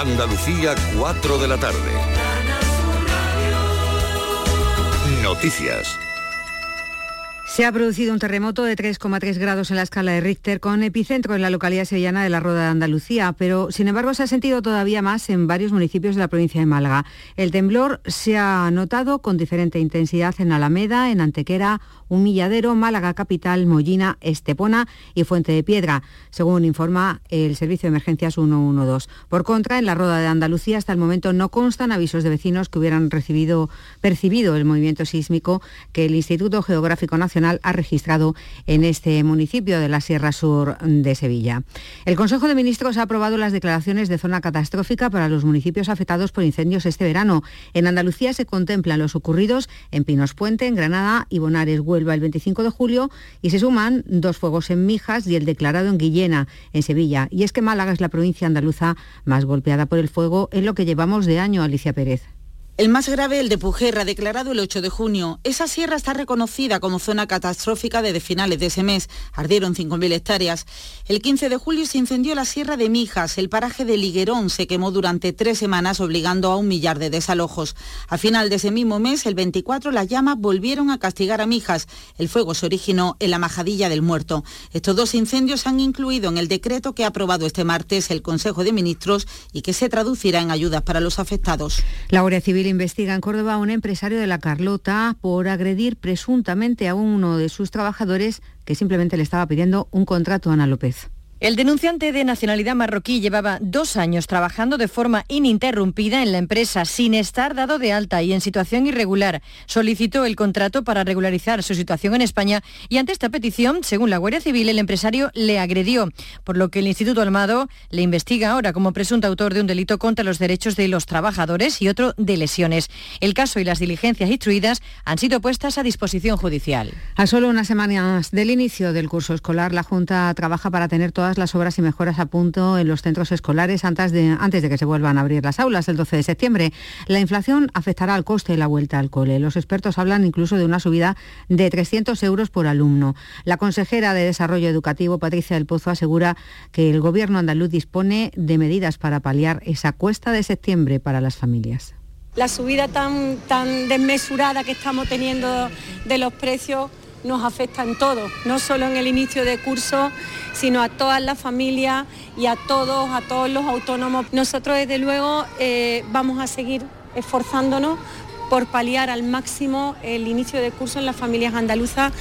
Andalucía, 4 de la tarde. Noticias. Se ha producido un terremoto de 3,3 grados en la escala de Richter con epicentro en la localidad sevillana de la Roda de Andalucía, pero sin embargo se ha sentido todavía más en varios municipios de la provincia de Málaga. El temblor se ha notado con diferente intensidad en Alameda, en Antequera Humilladero, Málaga Capital, Mollina, Estepona y Fuente de Piedra, según informa el Servicio de Emergencias 112. Por contra, en la Roda de Andalucía hasta el momento no constan avisos de vecinos que hubieran recibido, percibido el movimiento sísmico que el Instituto Geográfico Nacional ha registrado en este municipio de la Sierra Sur de Sevilla. El Consejo de Ministros ha aprobado las declaraciones de zona catastrófica para los municipios afectados por incendios este verano. En Andalucía se contemplan los ocurridos en Pinos Puente, en Granada y Bonares el 25 de julio y se suman dos fuegos en Mijas y el declarado en Guillena, en Sevilla. Y es que Málaga es la provincia andaluza más golpeada por el fuego en lo que llevamos de año, Alicia Pérez. El más grave, el de Pujerra, declarado el 8 de junio. Esa sierra está reconocida como zona catastrófica desde finales de ese mes. Ardieron 5.000 hectáreas. El 15 de julio se incendió la sierra de Mijas. El paraje de Liguerón se quemó durante tres semanas, obligando a un millar de desalojos. A final de ese mismo mes, el 24, las llamas volvieron a castigar a Mijas. El fuego se originó en la Majadilla del Muerto. Estos dos incendios se han incluido en el decreto que ha aprobado este martes el Consejo de Ministros y que se traducirá en ayudas para los afectados. La Civil investiga en Córdoba un empresario de la Carlota por agredir presuntamente a uno de sus trabajadores que simplemente le estaba pidiendo un contrato a Ana López. El denunciante de nacionalidad marroquí llevaba dos años trabajando de forma ininterrumpida en la empresa sin estar dado de alta y en situación irregular. Solicitó el contrato para regularizar su situación en España y ante esta petición, según la Guardia Civil, el empresario le agredió, por lo que el Instituto Almado le investiga ahora como presunto autor de un delito contra los derechos de los trabajadores y otro de lesiones. El caso y las diligencias instruidas han sido puestas a disposición judicial. A solo unas semanas del inicio del curso escolar, la Junta trabaja para tener todas las obras y mejoras a punto en los centros escolares antes de, antes de que se vuelvan a abrir las aulas el 12 de septiembre. La inflación afectará al coste de la vuelta al cole. Los expertos hablan incluso de una subida de 300 euros por alumno. La consejera de Desarrollo Educativo, Patricia del Pozo, asegura que el Gobierno andaluz dispone de medidas para paliar esa cuesta de septiembre para las familias. La subida tan, tan desmesurada que estamos teniendo de los precios nos afecta en todo, no solo en el inicio de curso, sino a todas las familias y a todos, a todos los autónomos. Nosotros desde luego eh, vamos a seguir esforzándonos por paliar al máximo el inicio de curso en las familias andaluzas.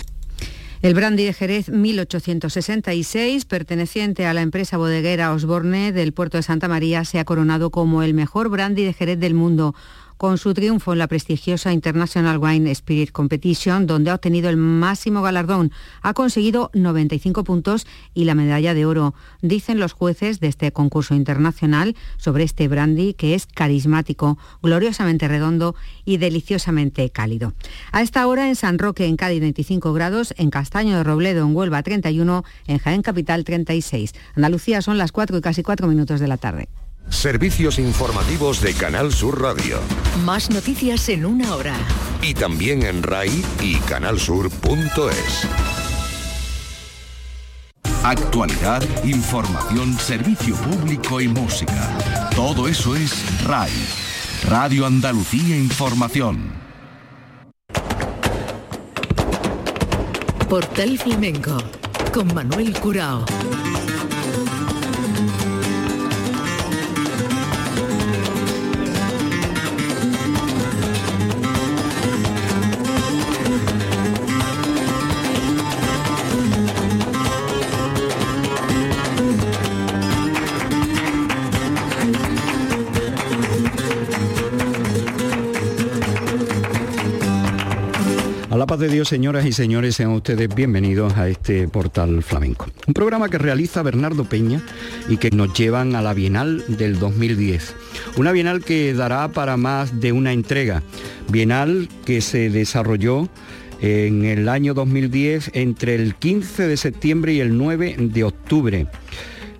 El brandy de Jerez 1866, perteneciente a la empresa bodeguera Osborne del puerto de Santa María, se ha coronado como el mejor brandy de Jerez del mundo con su triunfo en la prestigiosa International Wine Spirit Competition, donde ha obtenido el máximo galardón. Ha conseguido 95 puntos y la medalla de oro. Dicen los jueces de este concurso internacional sobre este brandy que es carismático, gloriosamente redondo y deliciosamente cálido. A esta hora en San Roque, en Cádiz 25 grados, en Castaño de Robledo, en Huelva 31, en Jaén Capital 36. Andalucía son las 4 y casi 4 minutos de la tarde. Servicios informativos de Canal Sur Radio. Más noticias en una hora. Y también en RAI y canalsur.es. Actualidad, información, servicio público y música. Todo eso es RAI. Radio Andalucía Información. Portal Flamenco con Manuel Curao. De Dios, señoras y señores, sean ustedes bienvenidos a este portal flamenco. Un programa que realiza Bernardo Peña y que nos llevan a la Bienal del 2010. Una Bienal que dará para más de una entrega. Bienal que se desarrolló en el año 2010 entre el 15 de septiembre y el 9 de octubre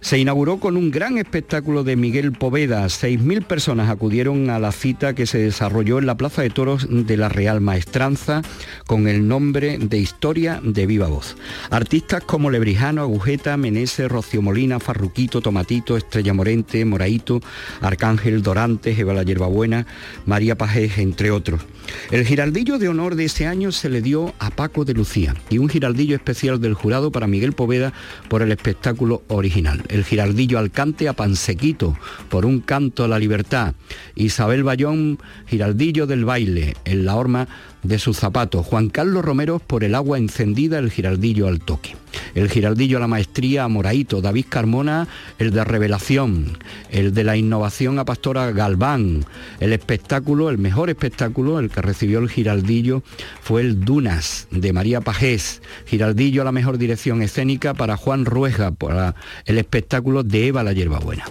Se inauguró con un gran espectáculo de Miguel Poveda. 6.000 personas acudieron a la cita que se desarrolló en la Plaza de Toros de la Real Maestranza con el nombre de Historia de Viva Voz. Artistas como Lebrijano, Agujeta, Menese, Rocío Molina, Farruquito, Tomatito, Estrella Morente, Moraito, Arcángel, Dorantes, Eva la Yerbabuena, María Pajés, entre otros. El giraldillo de honor de ese año se le dio a Paco de Lucía y un giraldillo especial del jurado para Miguel Poveda por el espectáculo original. El giraldillo Alcante a Pansequito por un canto a la libertad. Isabel Bayón, giraldillo del baile en la horma de sus zapatos. Juan Carlos Romero por el agua encendida, el giraldillo al toque. El giraldillo a la maestría a Moraito, David Carmona, el de revelación, el de la innovación a Pastora Galván. El espectáculo, el mejor espectáculo, el que recibió el giraldillo fue el Dunas de María Pajés. Giraldillo a la mejor dirección escénica para Juan Rueja, para el espectáculo de Eva la Hierbabuena.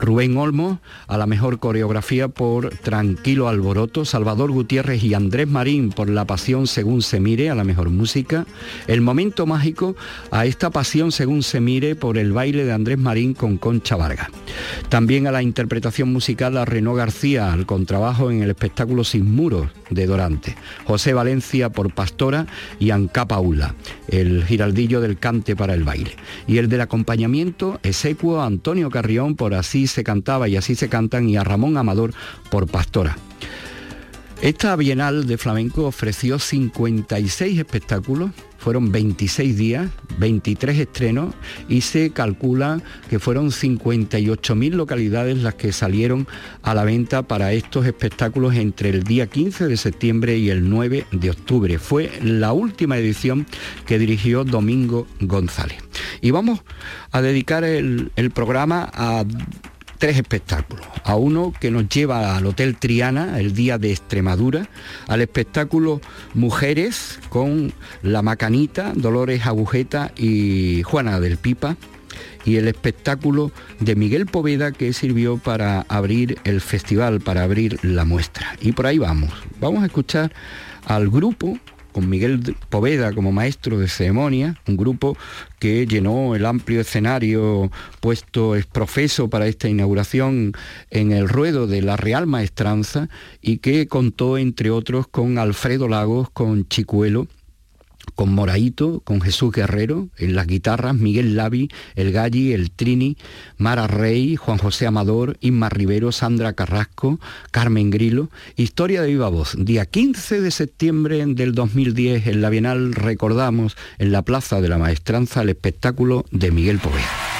Rubén Olmo a la mejor coreografía por Tranquilo Alboroto, Salvador Gutiérrez y Andrés Marín por La Pasión según se mire a la mejor música, El Momento Mágico a esta Pasión según se mire por el baile de Andrés Marín con Concha Vargas. También a la interpretación musical a Renaud García al contrabajo en el espectáculo Sin Muros de Dorante, José Valencia por Pastora y Anca Paula, el giraldillo del cante para el baile. Y el del acompañamiento, Esecuo Antonio Carrión por Así se cantaba y así se cantan y a Ramón Amador por Pastora. Esta Bienal de Flamenco ofreció 56 espectáculos, fueron 26 días, 23 estrenos y se calcula que fueron 58.000 localidades las que salieron a la venta para estos espectáculos entre el día 15 de septiembre y el 9 de octubre. Fue la última edición que dirigió Domingo González. Y vamos a dedicar el, el programa a tres espectáculos. A uno que nos lleva al Hotel Triana el día de Extremadura, al espectáculo Mujeres con La Macanita, Dolores Agujeta y Juana del Pipa y el espectáculo de Miguel Poveda que sirvió para abrir el festival, para abrir la muestra. Y por ahí vamos. Vamos a escuchar al grupo con Miguel Poveda como maestro de ceremonia, un grupo que llenó el amplio escenario puesto profeso para esta inauguración en el ruedo de la Real Maestranza y que contó entre otros con Alfredo Lagos, con Chicuelo, con Moraito, con Jesús Guerrero, en las guitarras Miguel Lavi, El Galli, El Trini, Mara Rey, Juan José Amador, Inma Rivero, Sandra Carrasco, Carmen Grilo. Historia de viva voz. Día 15 de septiembre del 2010 en la Bienal recordamos en la Plaza de la Maestranza el espectáculo de Miguel Poveda.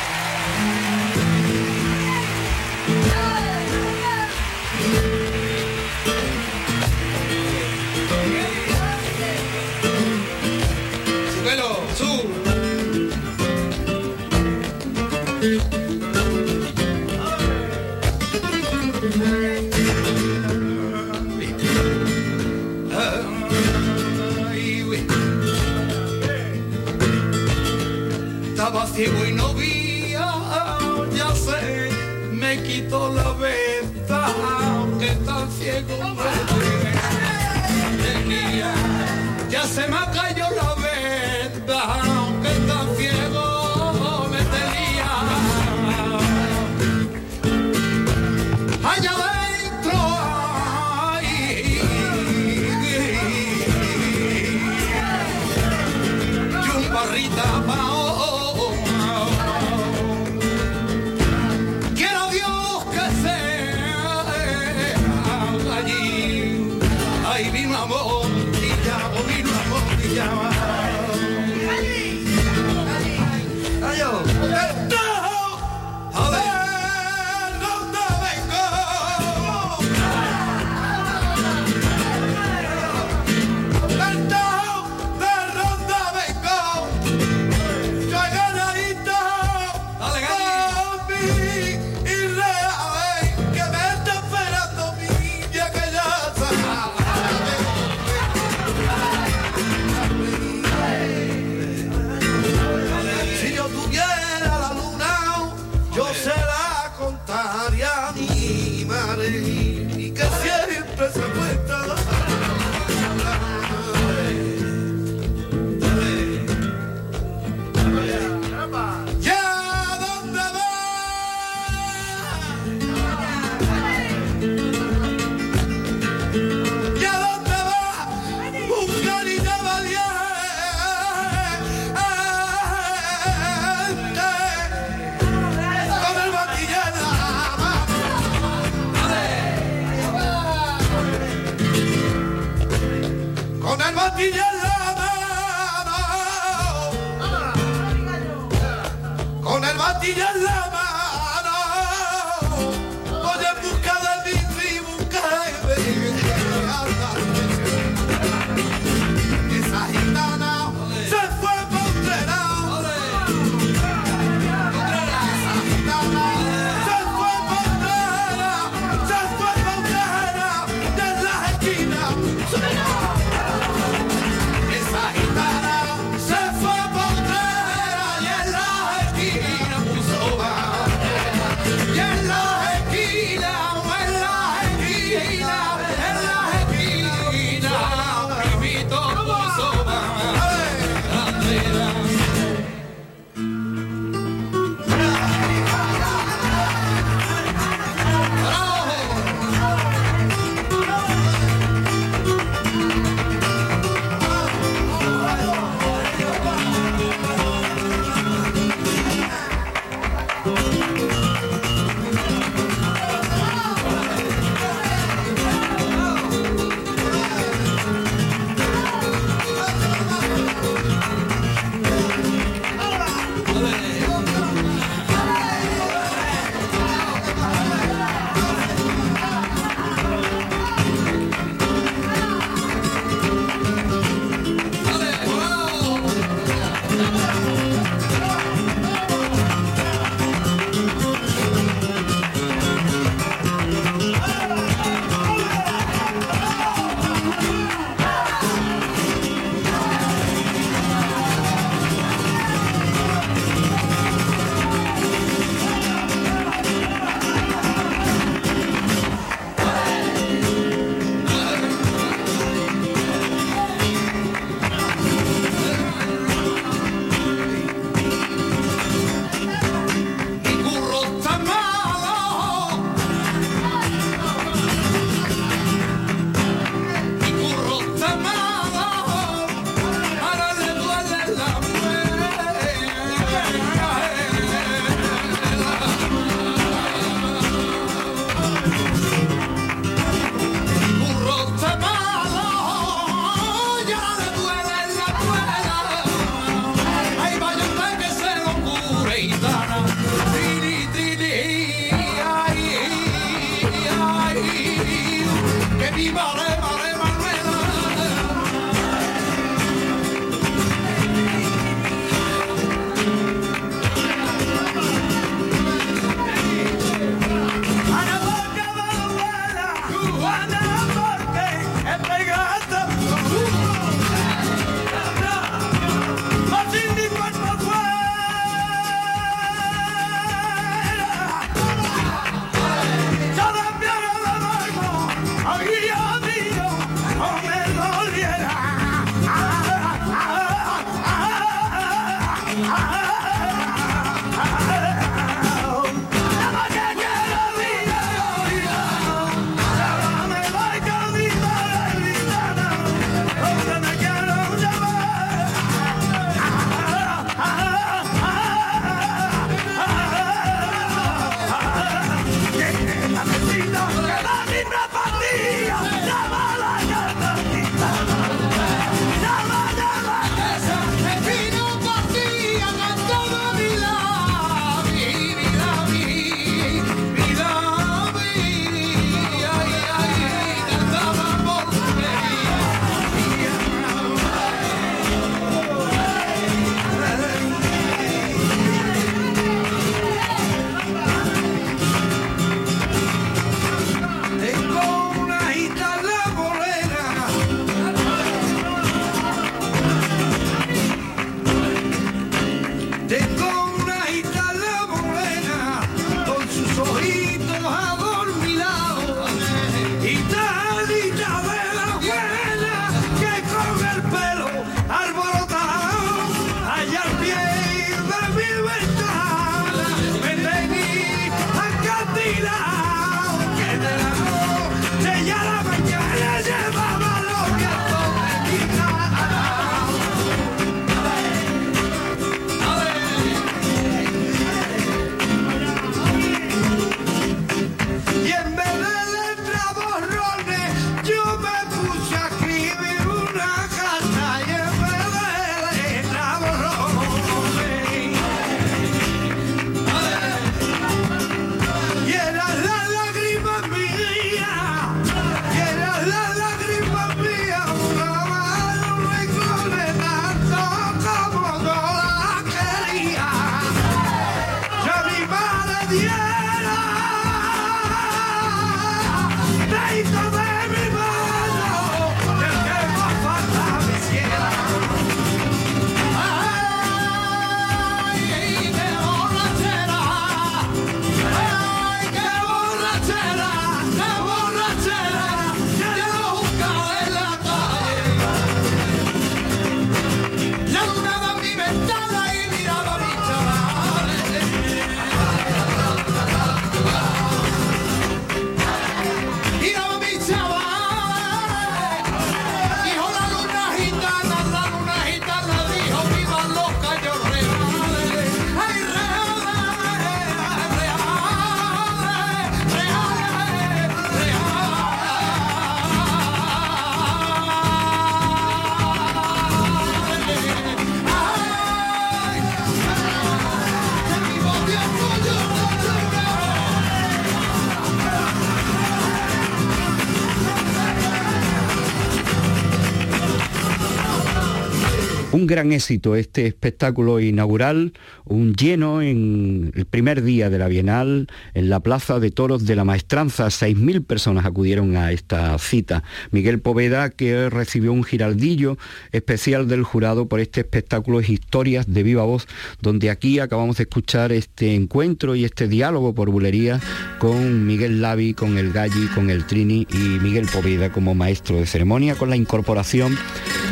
Gran éxito este espectáculo inaugural, un lleno en el primer día de la Bienal en la Plaza de Toros de la Maestranza. 6.000 personas acudieron a esta cita. Miguel Poveda, que recibió un giraldillo especial del jurado por este espectáculo es Historias de Viva Voz, donde aquí acabamos de escuchar este encuentro y este diálogo por bulería con Miguel Lavi, con el Galli, con el Trini y Miguel Poveda como maestro de ceremonia, con la incorporación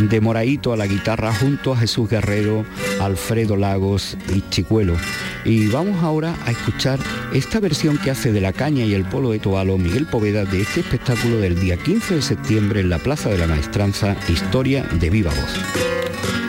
de Moraito a la guitarra junto a Jesús Guerrero, Alfredo Lagos y Chicuelo. Y vamos ahora a escuchar esta versión que hace de la caña y el polo de Toalo Miguel Poveda de este espectáculo del día 15 de septiembre en la Plaza de la Maestranza, Historia de Viva Voz.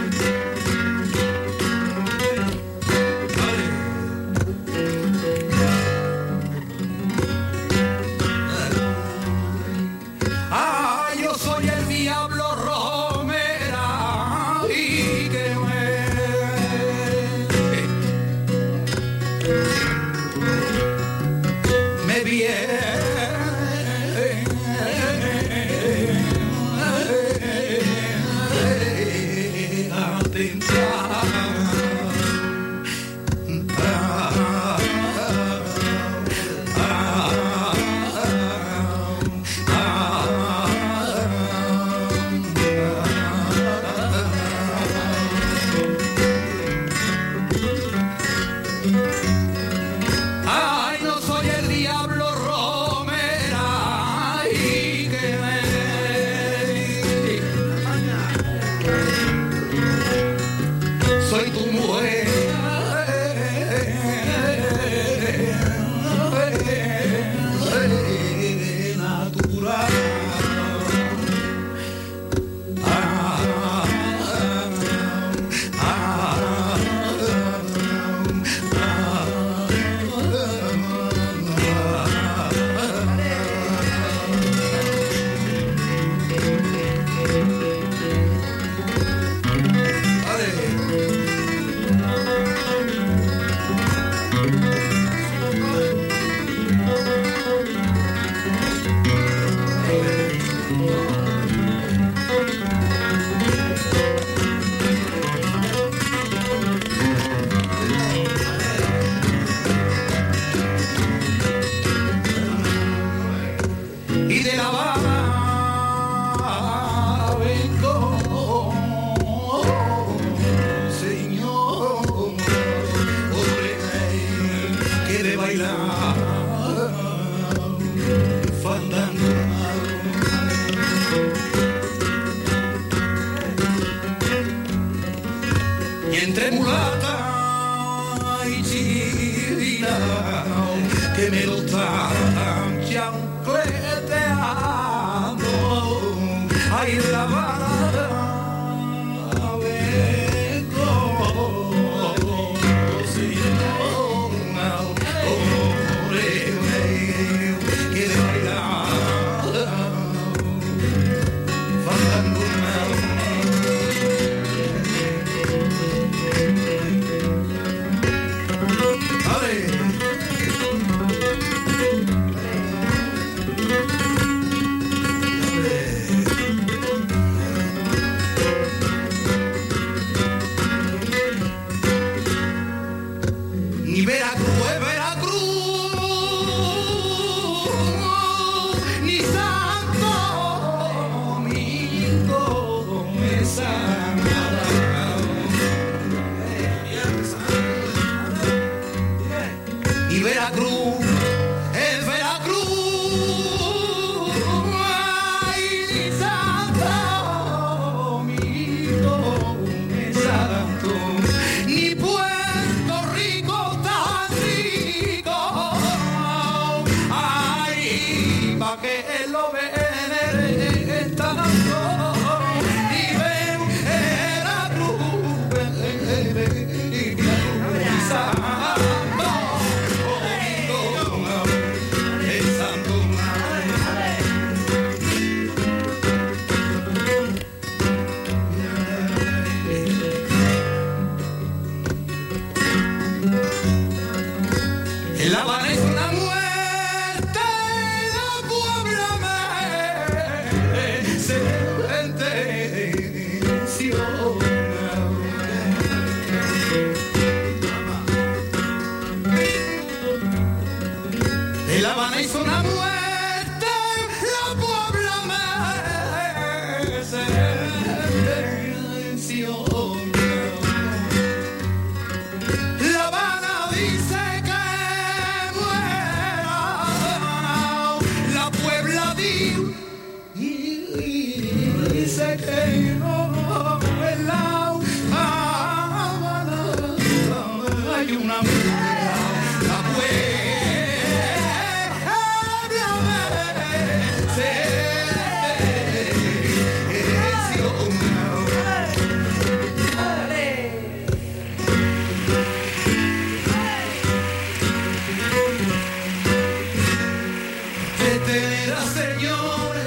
Petenera, señores, nadie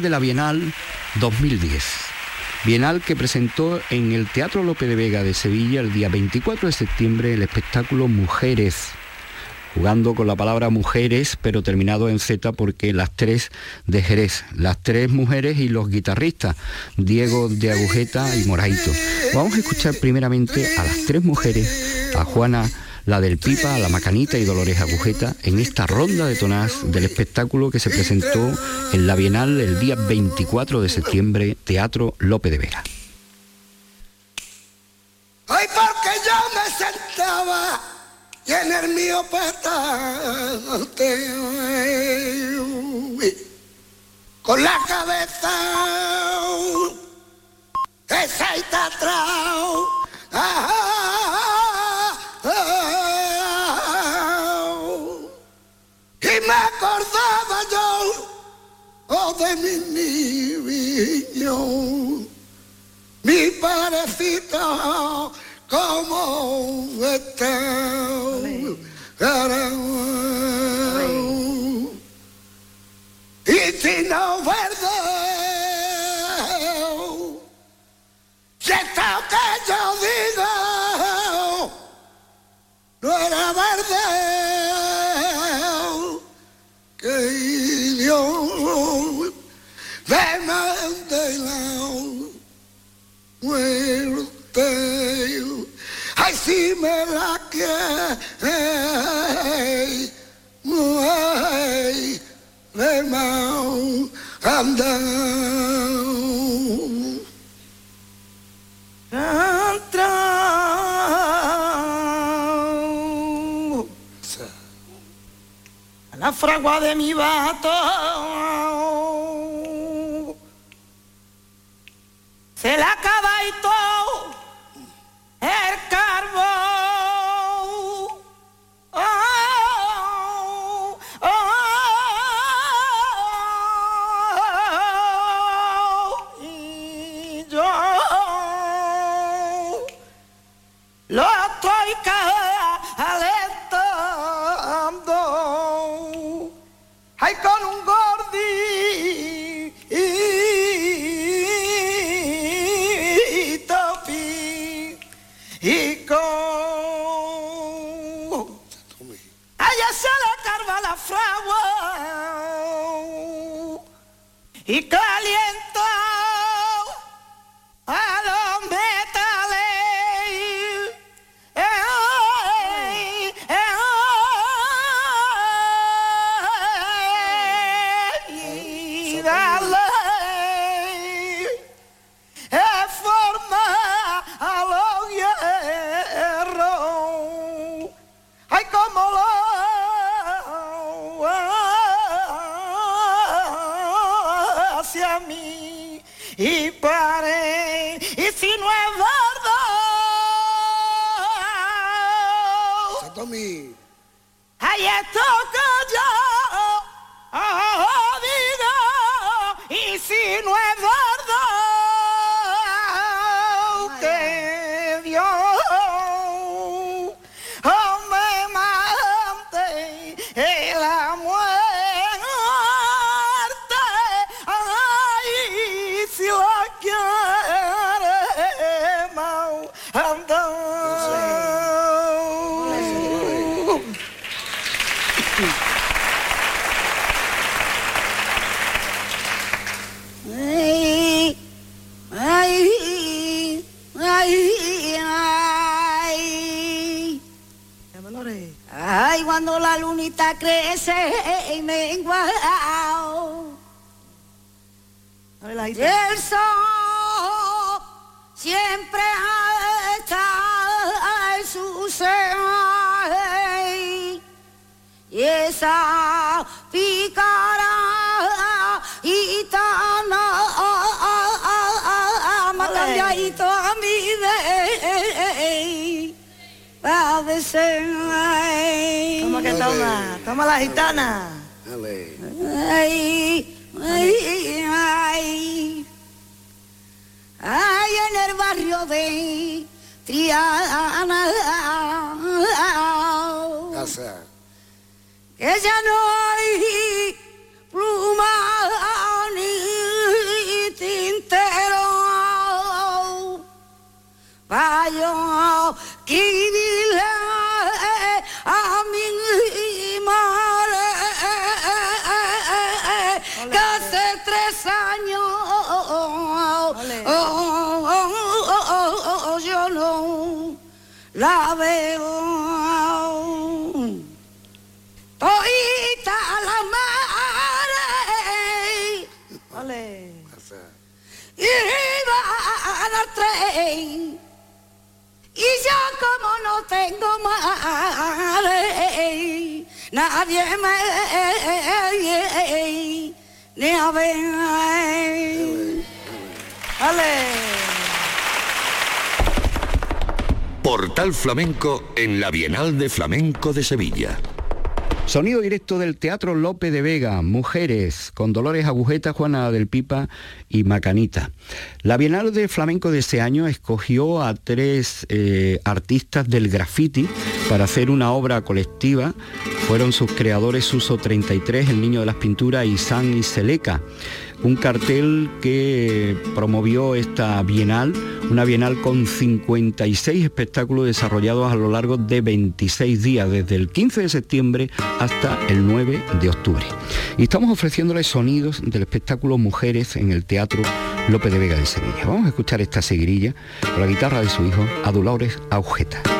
De la Bienal 2010. Bienal que presentó en el Teatro Lope de Vega de Sevilla el día 24 de septiembre el espectáculo Mujeres, jugando con la palabra mujeres, pero terminado en Z porque las tres de Jerez, las tres mujeres y los guitarristas, Diego de Agujeta y Moraito. Vamos a escuchar primeramente a las tres mujeres, a Juana la del Pipa, la Macanita y Dolores Agujeta, en esta ronda de tonás del espectáculo que se presentó en la Bienal el día 24 de septiembre, Teatro Lope de Vega. Ay, porque yo me sentaba en el mío con la cabeza esa. De mi vato y calienta Ay, toma que toma, toma la gitana. Ay, ay, ay, ay, en el barrio de Triana. Que ya no hay pluma ni tintero. Vaya, que veo. Todita la madre iba al tren. Y yo como no tengo madre nadie me ni a ver. Ale. Portal Flamenco en la Bienal de Flamenco de Sevilla. Sonido directo del Teatro Lope de Vega, Mujeres, con Dolores Agujeta, Juana del Pipa y Macanita. La Bienal de Flamenco de ese año escogió a tres eh, artistas del graffiti para hacer una obra colectiva. Fueron sus creadores Suso 33, El Niño de las Pinturas y San y Seleca un cartel que promovió esta bienal, una bienal con 56 espectáculos desarrollados a lo largo de 26 días, desde el 15 de septiembre hasta el 9 de octubre. Y estamos ofreciéndoles sonidos del espectáculo Mujeres en el Teatro López de Vega de Sevilla. Vamos a escuchar esta seguirilla con la guitarra de su hijo, Adulores Aujeta.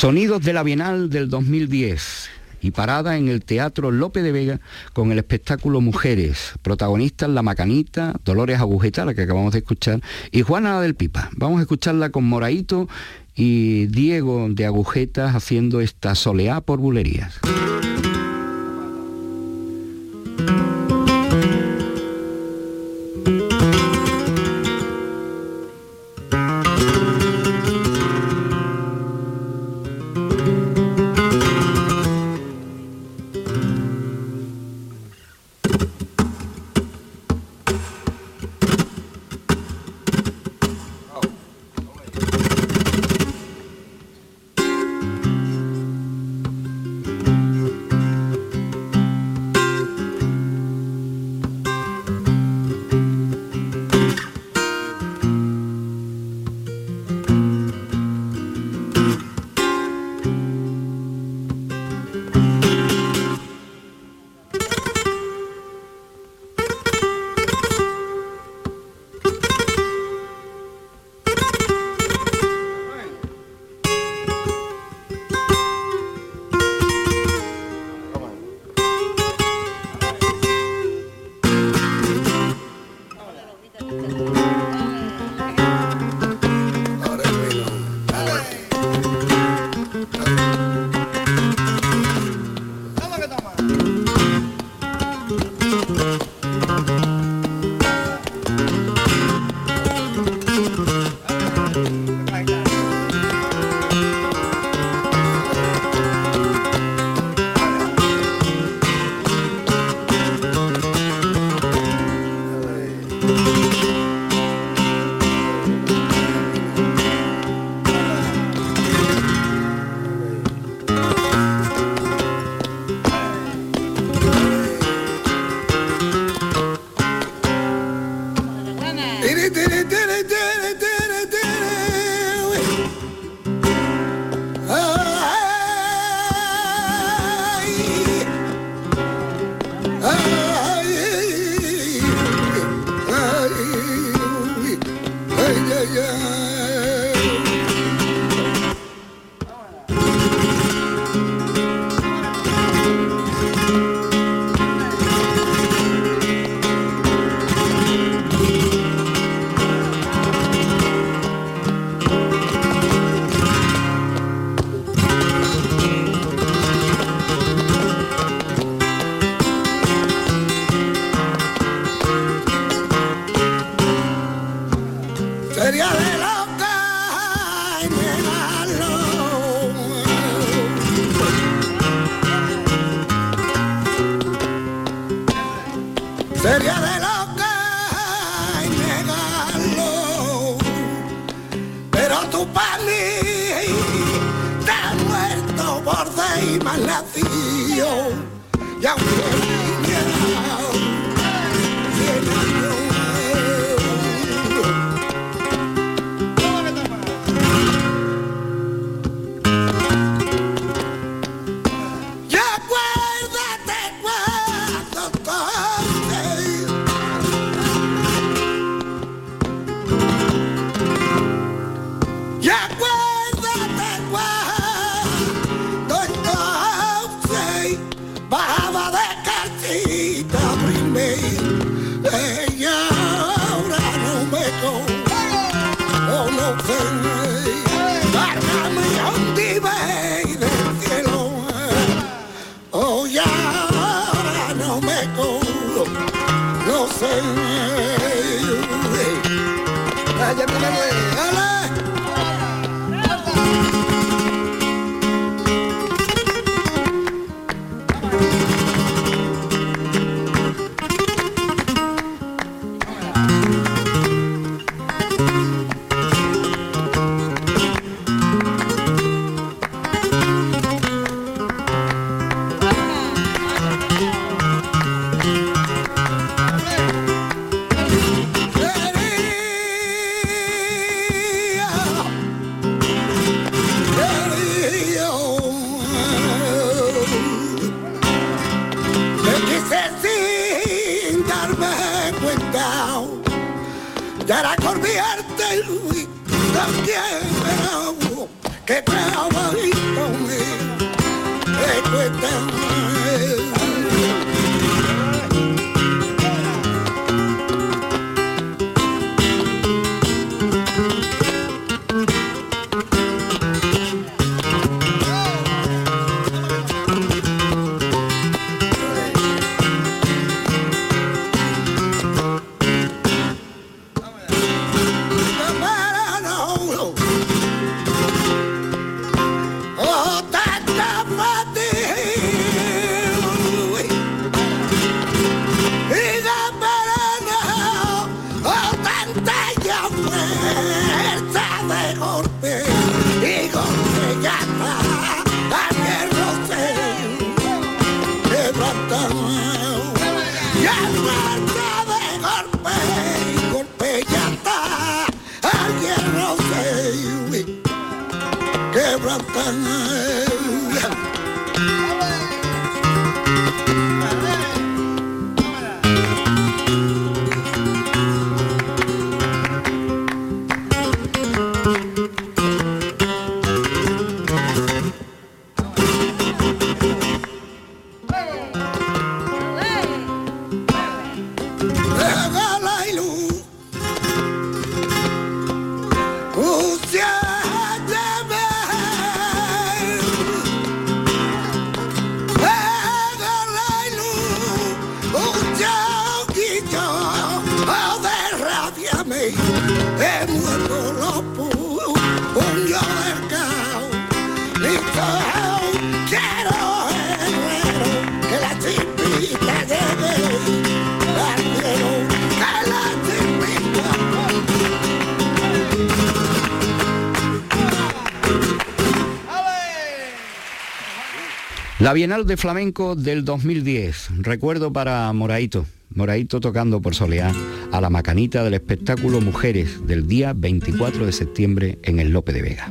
Sonidos de la Bienal del 2010 y parada en el Teatro Lope de Vega con el espectáculo Mujeres, protagonistas La Macanita, Dolores Agujeta, la que acabamos de escuchar, y Juana del Pipa. Vamos a escucharla con Moraito y Diego de Agujetas haciendo esta soleá por bulerías. Te Está muerto borde y más nacido. Y aunque La Bienal de Flamenco del 2010, recuerdo para Moraito. Moraito tocando por Soleá a la macanita del espectáculo Mujeres del día 24 de septiembre en el Lope de Vega.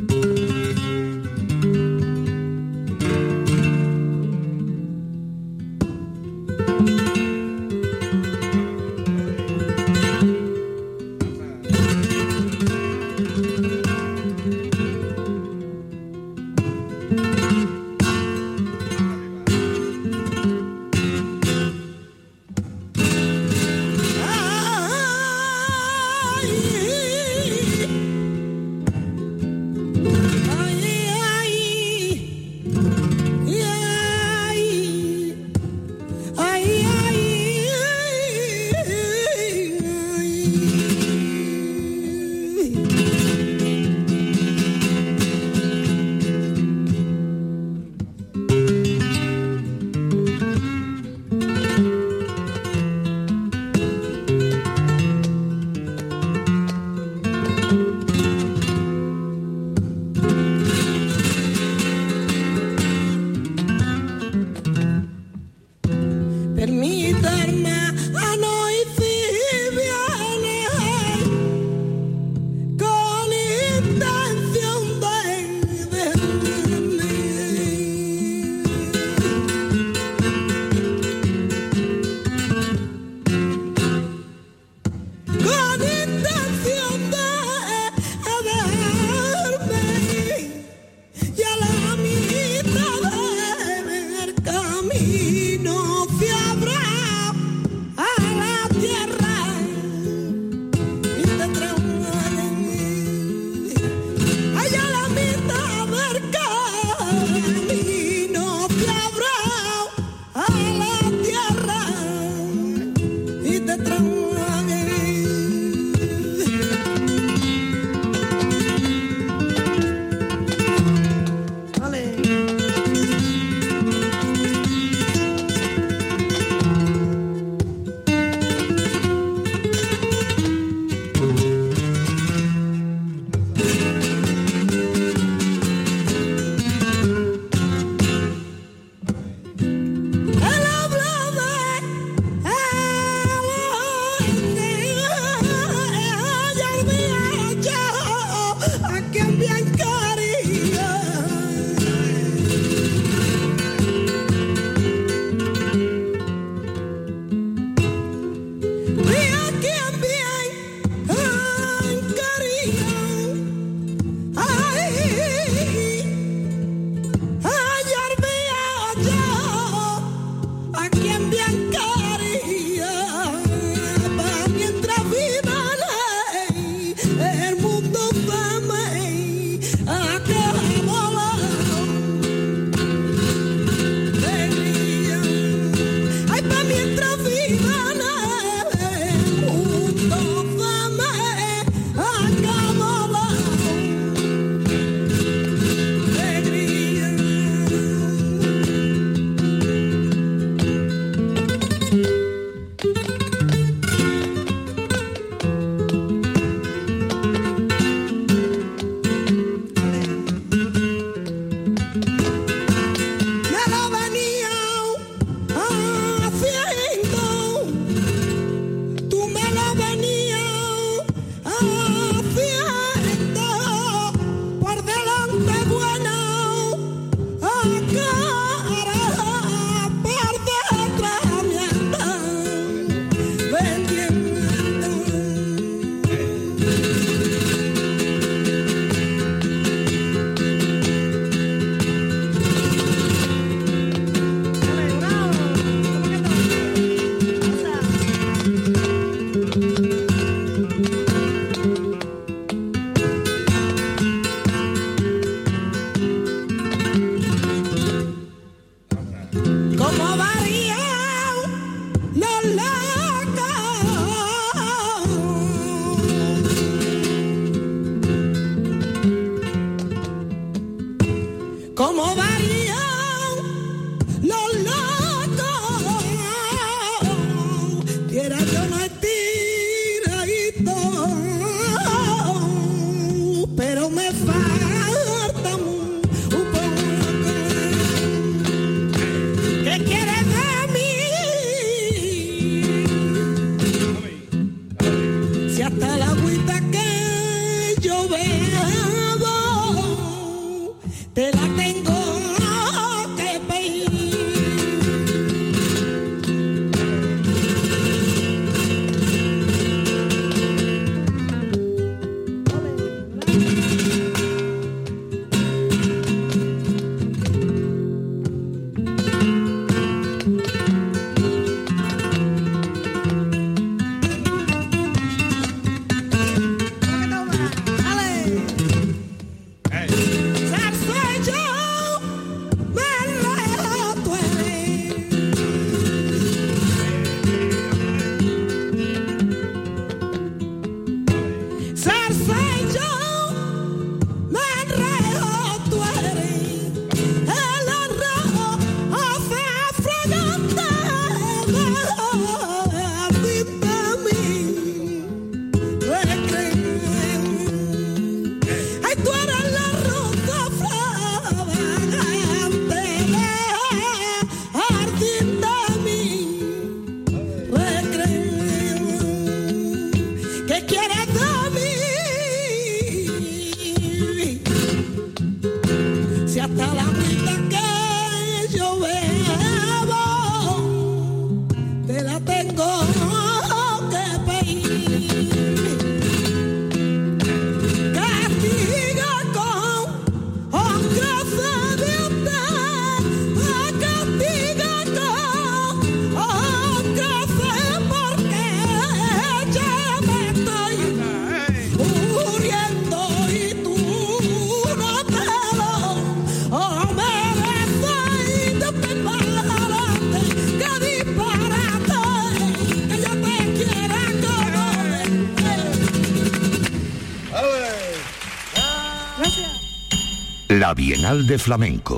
Bienal de Flamenco.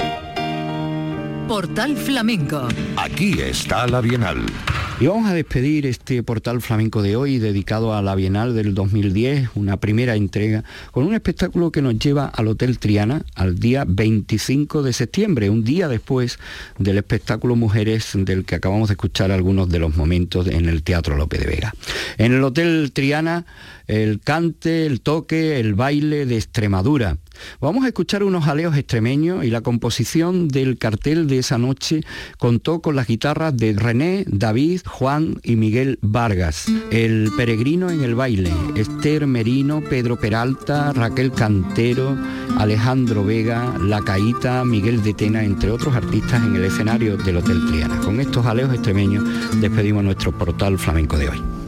Portal Flamenco. Aquí está la Bienal. Y vamos a despedir este portal flamenco de hoy dedicado a la Bienal del 2010, una primera entrega, con un espectáculo que nos lleva al Hotel Triana al día 25 de septiembre, un día después del espectáculo Mujeres del que acabamos de escuchar algunos de los momentos en el Teatro Lope de Vega. En el Hotel Triana, el cante, el toque, el baile de Extremadura. Vamos a escuchar unos aleos extremeños y la composición del cartel de esa noche contó con las guitarras de René, David, Juan y Miguel Vargas. El peregrino en el baile, Esther Merino, Pedro Peralta, Raquel Cantero, Alejandro Vega, La Caíta, Miguel de Tena, entre otros artistas en el escenario del Hotel Triana. Con estos aleos extremeños despedimos nuestro portal flamenco de hoy.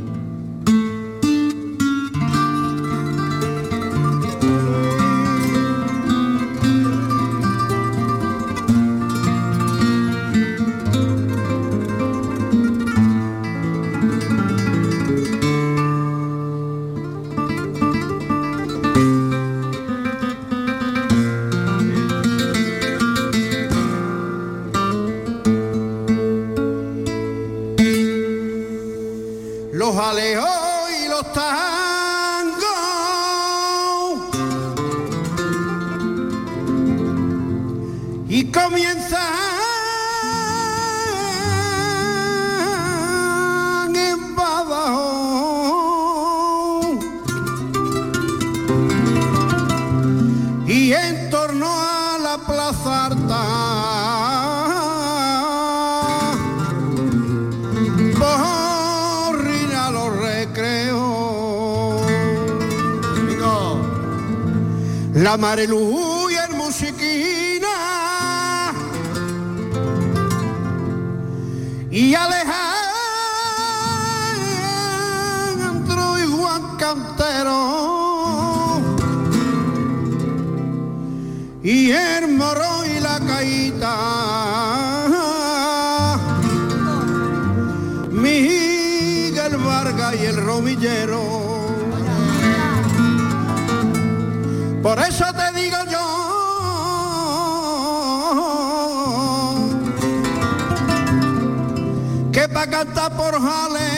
Por eso te digo yo que pa' cantar por jaleo